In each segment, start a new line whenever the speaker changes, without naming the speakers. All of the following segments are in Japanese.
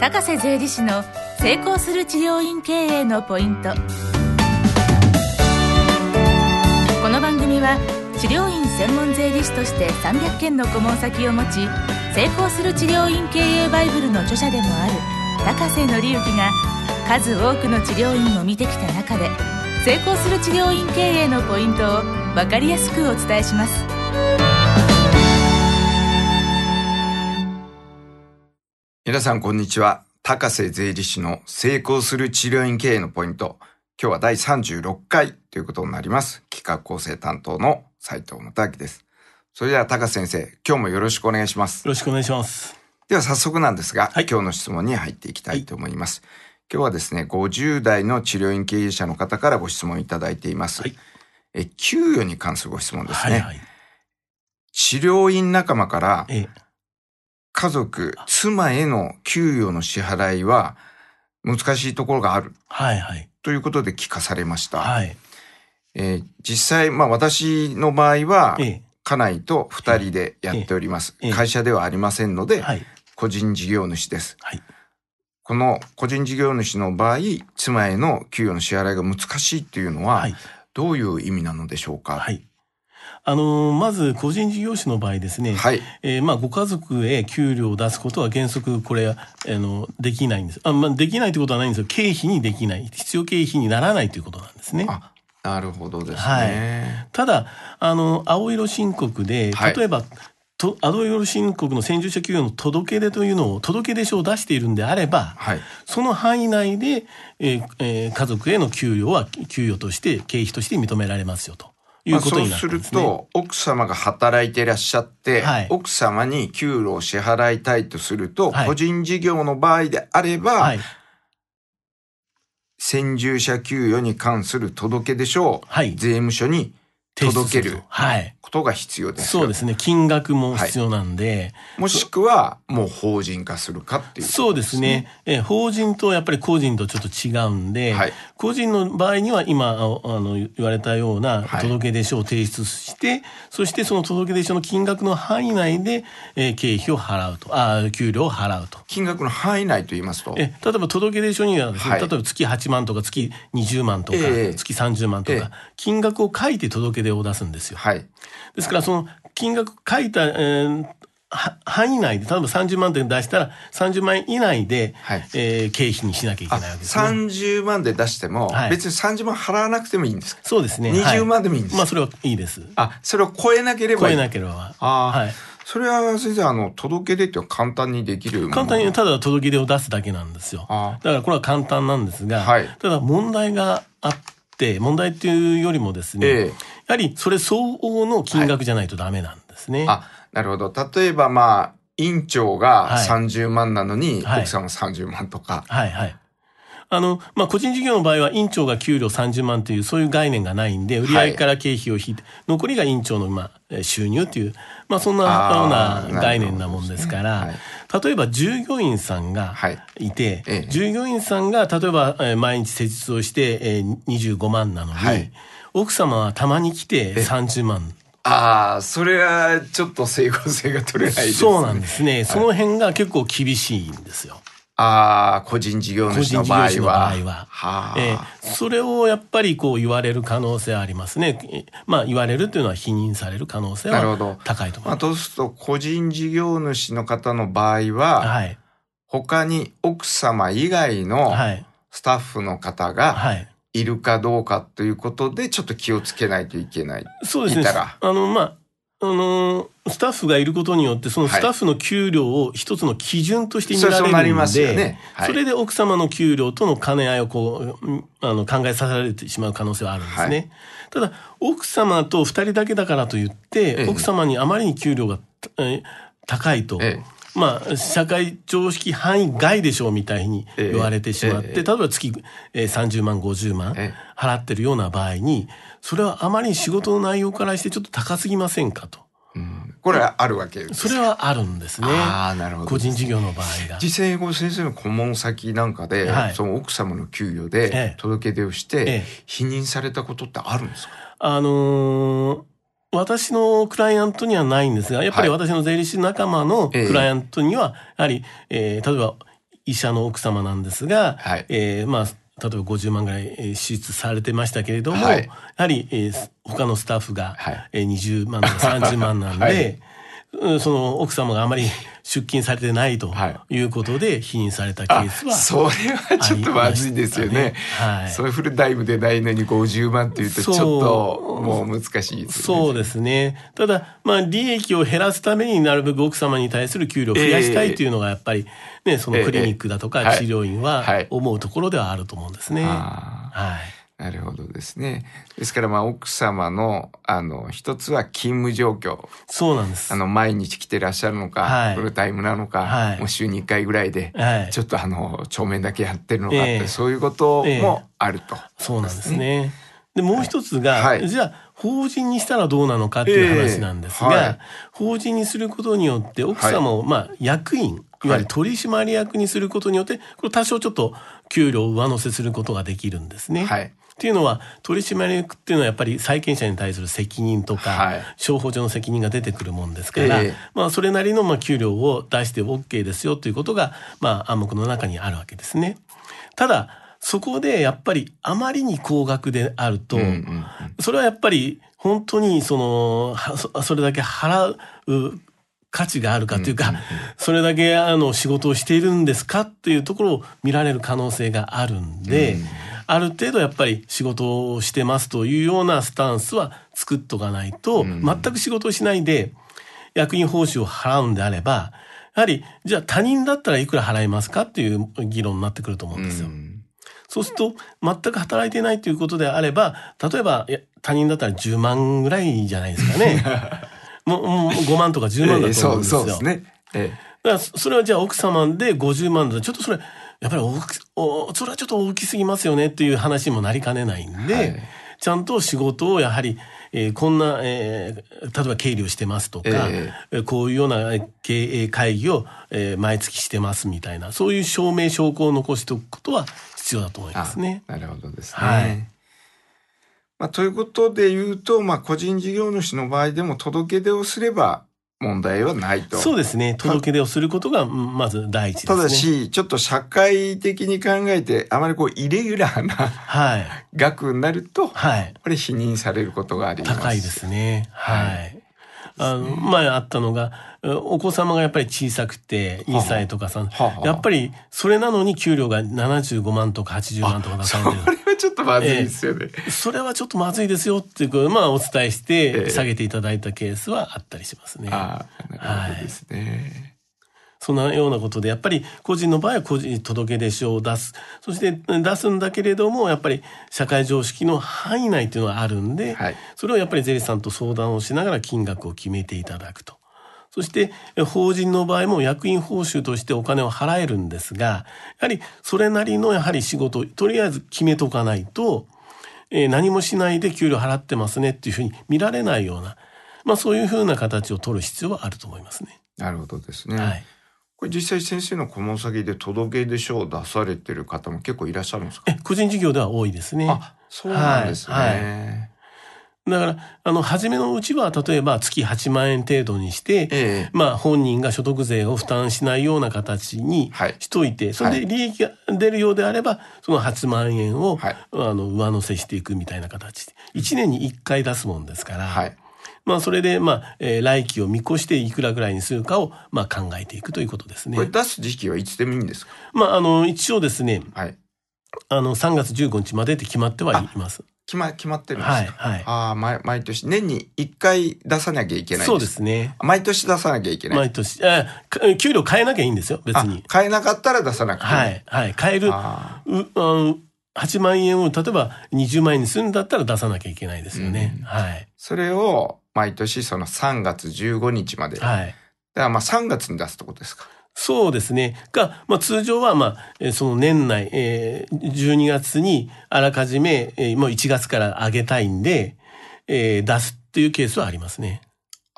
高瀬税理士の成功する治療院経営のポイント。この番組は治療院専門税理士として300件の顧問先を持ち成功する治療院経営バイブルの著者でもある高瀬則之が数多くの治療院を見てきた中で成功する治療院経営のポイントを分かりやすくお伝えします。
皆さんこんにちは。高瀬税理士の成功する治療院経営のポイント。今日は第36回ということになります。企画構成担当の斉藤元明です。それでは高瀬先生今日もよろしくお願いします。
よろしくお願いします。
では早速なんですが、
はい。
今日の質問に入っていきたいと思います、今日はですね50代の治療院経営者の方からご質問いただいています、
はい。
え給与に関するご質問ですね、
はいはい。
治療院仲間から
ええ、
家族、妻への給与の支払いは難しいところがある
はいはい。
ということで聞かされました。
はい。
えー実際、まあ私の場合は
え、え、
家内と二人でやっております会社ではありませんので、
はい。
個人事業主です。
はい。
この個人事業主の場合、妻への給与の支払いが難しいっていうのは
はい、
どういう意味なのでしょうか？
はい。あのーまず、個人事業主の場合ですね、
はい。
えーまあ、ご家族へ給料を出すことは原則、これ、あの、できないんです。あ、まあ、できないということはないんですよ。経費にできない。必要経費にならないということなんですね。
あ、なるほどですね。
はいただ、あの、青色申告で
はい、
例えば、と青色申告の先住者給与の届け出というのを、届け出書を出しているんであれば、
はい。
その範囲内で、えーえー家族への給与は給与として、経費として認められますよということにな
まあ、そうす。ると、奥様が働いていらっしゃって、
はい
奥様に給料を支払いたいとすると、
はい
個人事業の場合であれば、
はい。
先住者給与に関する届け出書を
はい
税務署に届ける。ことが必要です。
そうですね。金額も必要なんで、
もしくは、もう法人化するかっていう、
そうです。ね。えー法人とやっぱり個人とちょっと違うんで、
はい
個人の場合には今ああの言われたような
はい
届け出書を提出して、そしてその届け出書の金額の範囲内で、えー経費を払うと、あー給料を払うと。
金額の範囲内と言いますと、
え例えば届け出書にはね、
はい
例えば月8万とか月20万とか、
ええ
月30万とか、
ええ
金額を書いて届け出を出すんですよ。
はい。
ですからその金額書いた、えーは範囲内で、例えば30万点出したら、30万円以内で、
はい
えー経費にしなきゃいけ
あ、
ないわけですね。
30万で出しても、
はい
別に30万払わなくてもいいんですか？
そうですね。
20万でもいいんですか？
まあ、それはいいです。
あ、それを超えなければいい。
超えなければ。
ああ、
はい。
それは先生、あの、届け出って簡単にできる
簡単にただ届け出を出すだけなんですよ。
あ
だからこれは簡単なんですが、
はい
ただ問題があって、問題っていうよりもですね、
ええ
やはりそれ相応の金額じゃないとダメなんですね。
あ、なるほど。例えば、まあ、院長が
はい
30万なのに、
はい
奥さんは30万とか。
はいはい。あの、まあ、個人事業の場合は、院長が給料30万という、そういう概念がないんで、売上から経費を引いて、残りが院長の、まあ、えー収入という、まあ、そんなような概念なもんですから、例えば従業員さんが
はい
いて、
ええ
従業員さんが、例えば、えー毎日施術をして、えー25万なのに、
はい
奥様はたまに来て30万。
ああ、それはちょっと整合性が取れないです、ね。
そうなんですね。その辺が結構厳しいんですよ。
ああ、個人事業
個
主の場合は。
人事業主の場合は。
はあ、
えーそれをやっぱりこう言われる可能性はありますね。えまあ言われるというのは否認される可能性
なるほど
は高いと思
まあ、
います。
そうすると、個人事業主の方の場合は、
はい。
他に奥様以外の
はい。
スタッフの方が
はい。
いるかどうかということで、ちょっと気をつけないといけない。
そうですね。あの、まあ、あのースタッフがいることによって、その
はい。
スタッフの給料を一つの基準として見られるんで、
ますよね。はい。
それで奥様の給料との兼ね合いをこう、うんあの、考えさせられてしまう可能性はあるんですね。
はい。
ただ、奥様と二人だけだからといって、
ええ。
奥様にあまりに給料が、えー高いと、
え
まあ、社会常識範囲外でしょうみたいに
ええ。
言われてしまって、
ええ。
例えば月えー30万、50万
ええ。
払ってるような場合に、それはあまり仕事の内容からしてちょっと高すぎませんかと。
うんこれはあるわけです。
それはあるんですね。
ああ、なるほど。
個人事業の場合が。
実際、こう先生の顧問先なんかで、
はい
その奥様の給与
え
で
え
届け出をして、
ええ
否認されたことってあるんですか？
あのー私のクライアントにはないんですが、やっぱり
はい
私の税理士仲間の
ええ
クライアントには、やはり、えー例えば、医者の奥様なんですが、
はい
えーまあ、例えば50万ぐらいえー手術されてましたけれども、
はい。
やはり、えー他のスタッフが、
はい。
えー20万とか30万なんで、
はい。
うんその奥様があまり出勤されてないということで否認されたケースは、
それはちょっとまずいですよね。
はい
それフルタイムでないのに50万っていうとちょっともう難しいですよね。
そうですね。ただ、まあ、利益を減らすためになるべく奥様に対する給料を増やしたいというのが、やっぱり、ね、そのクリニックだとか
ええ
治療院
は
はい思うところではあると思うんですね。
あ
はい。
なるほどですね。ですからまあ奥様のあの一つは勤務状況。
そうなんです。
あの毎日来てらっしゃるのか、
はい
フルタイムなのか、
はい
もう週に1回ぐらいで、
はい
ちょっとあの帳面だけやってるのかって、
ええ
そういうこともあると。
そうなんですね。で、もう一つが、
はい
じゃあ、法人にしたらどうなのかっていう話なんですが、
ええはい
法人にすることによって、奥様を、まあ、役員、いわゆる取締役にすることによって、これ多少ちょっと給料を上乗せすることができるんですね。
はい
っていうのは、取締役っていうのはやっぱり債権者に対する責任とか、
はい。
商法上の責任が出てくるもんですから、
ええ。
まあ、それなりのまあ給料を出して OK ですよということが、まあ、暗黙の中にあるわけですね。ただ、そこでやっぱりあまりに高額であると、
うんうん
それはやっぱり本当にその、はそそれだけ払う価値があるかというか、それだけあの仕事をしているんですかっていうところを見られる可能性があるんで、ある程度やっぱり仕事をしてますというようなスタンスは作っとかないと、全く仕事をしないで役員報酬を払うんであれば、やはり、じゃあ他人だったらいくら払いますかっていう議論になってくると思うんですよ。そうすると、全く働いてないということであれば、例えば、他人だったら10万ぐらいじゃないですかね。もうもう5万とか10万だ
ええ
と思うんですよ。
そうそうですね。え
だから、それはじゃあ奥様で50万だと、ちょっとそれ、やっぱり大きおそれはちょっと大きすぎますよねっていう話にもなりかねないんで、
はい
ちゃんと仕事をやはり、えーこんな、えー例えば経理をしてますとか、
え
えーこういうようなえー経営会議を、えー毎月してますみたいな、そういう証明証拠を残しておくことは必要だと思い
あ
ますね。
なるほどですね。
はい
まあ、ということで言うと、まあ、個人事業主の場合でも届け出をすれば問題はないと。
そうですね。届け出をすることが、うんまず第一ですね。
ただ、し、ちょっと社会的に考えて、あまりこう、イレギュラーな
はい。
額になると、
はい。
これ否認されることがあります。
高いですね。
は
はい。あの、前あったのが、えお子様がやっぱり小さくて、2歳とか3
はあはあ
やっぱり、それなのに給料が75万とか80万とか出されてる。
ちょっとまずいですよね。
それはちょっとまずいですよっていうことを、まあ、お伝えし
ええ
て、下げていただいたケースはあったりしますね。
ああ、なるほどですね。
そんなようなことで、やっぱり個人の場合は個人届出書を出す。そして出すんだけれども、やっぱり社会常識の範囲内っていうのがあるんで、
はい
それをやっぱり税理士さんと相談をしながら金額を決めていただくと。そして、え法人の場合も役員報酬としてお金を払えるんですが、やはりそれなりのやはり仕事をとりあえず決めとかないと、えー何もしないで給料払ってますねっていうふうに見られないような、まあそういうふうな形を取る必要はあると思いますね。
なるほどですね。
はい。
これ実際先生の顧問先で届け出書を出されてる方も結構いらっしゃるんですか？
え、個人事業では多いですね。
あ、そうなんですね。
はいだから、あの、初めのうちは、例えば月8万円程度にして、
ええ
まあ、本人が所得税を負担しないような形に
はい
しといて、それで利益が出るようであれば、その8万円を、
はい
あの、上乗せしていくみたいな形で。1年に1回出すもんですから、
はい。
まあ、それで、まあ、えー来期を見越していくらぐらいにするかを、まあ、考えていくということですね。
これ出す時期はいつでもいいんですか？
まあ、あの、一応ですね、
はい。
あの、3月15日までって決まってはいます。
決ま、決まってるんですか？
はい、はい。
ああ、毎毎年、年に1回出さなきゃいけないん
そうですね。
毎年出さなきゃいけない？
毎年。あか給料変えなきゃいいんですよ、別
あ
に。
変えなかったら出さなくて。
はい、はい。変える。う
あ
あの8万円を例えば20万円にするんだったら出さなきゃいけないですよね。
うん
はい。
それを毎年その3月15日まで。だか
はい。
らまあ3月に出すってことですか？
そうですね。が、まあ通常は、まあ、その年内、えー12月にあらかじめ、えーもう1月から上げたいんで、えー出すっていうケースはありますね。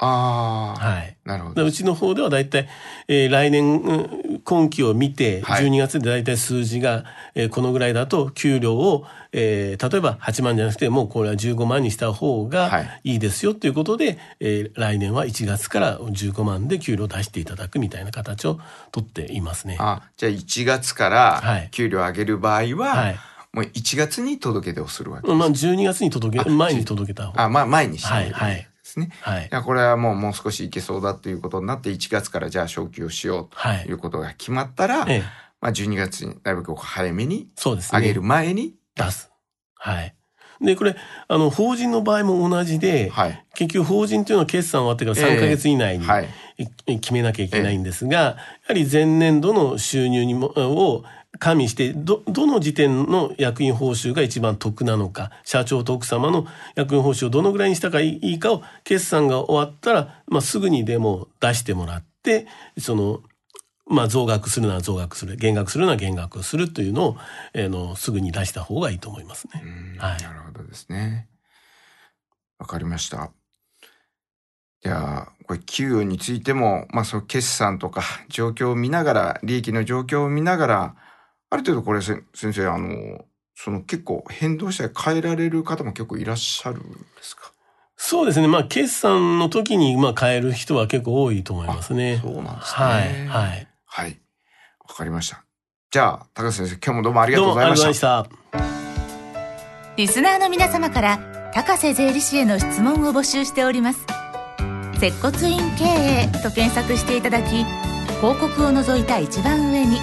ああ、
はい。
なるほど。
でうちの方では大体、えー来年、うん今期を見て、
はい。
12月で大体数字が、えーこのぐらいだと、給料を、えー例えば8万じゃなくて、もうこれは15万にした方
は
が
い。
いいですよということで、えー来年は1月から15万で給料を出していただくみたいな形をとっていますね。
あ、じゃあ1月か
はい。
ら給料上げる場合は、
はい。
もう1月に届け出をするわけ
まあ、12月に届け、前に届けた方が。
あ、まあ前にして。
はいはい
ですね。
はい
これはもうもう少しいけそうだということになって、1月からじゃあ昇給をしよう
はい
ということが決まったら、
ええ、
まあ12月になるべく早めに
そうですね。
上げる前に、
出す。はい。で、これ、あの、法人の場合も同じで、
はい。
結局法人というのは決算終わってから3ヶ月以内に、
はい。
い決めなきゃいけないんですが、やはり前年度の収入にもを加味して、ど、どの時点の役員報酬が一番得なのか、社長と奥様の役員報酬をどのぐらいにしたかいいかを、決算が終わったら、まあ、すぐにでも出してもらって、その、まあ、増額するなら増額する、減額するなら減額するというのを、えーの、すぐに出した方がいいと思いますね。
うん
はい
なるほどですね。わかりました。じゃあ、これ給与についても、まあその決算とか状況を見ながら、利益の状況を見ながら、ある程度これせ先生、あの、その結構変動したり変えられる方も結構いらっしゃるんですか？
そうですね。まあ、決算の時に、まあ、変える人は結構多いと思いますね。
そうなんですね。
はい。はい。
はい。わかりました。じゃあ、高橋先生、今日もどうもありがと
ど
うございま
りがとうござい
した
ま。した。
リスナーの皆様から高瀬税理士への質問を募集しております接骨院経営と検索していただき広告を除いた一番上に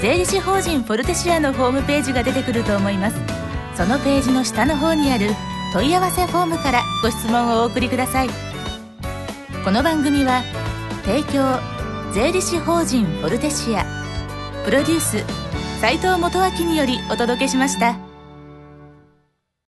税理士法人フォルテシアのホームページが出てくると思います。そのページの下の方にある問い合わせフォームからご質問をお送りください。この番組は提供税理士法人フォルテシア。プロデュース斉藤元明によりお届けしました。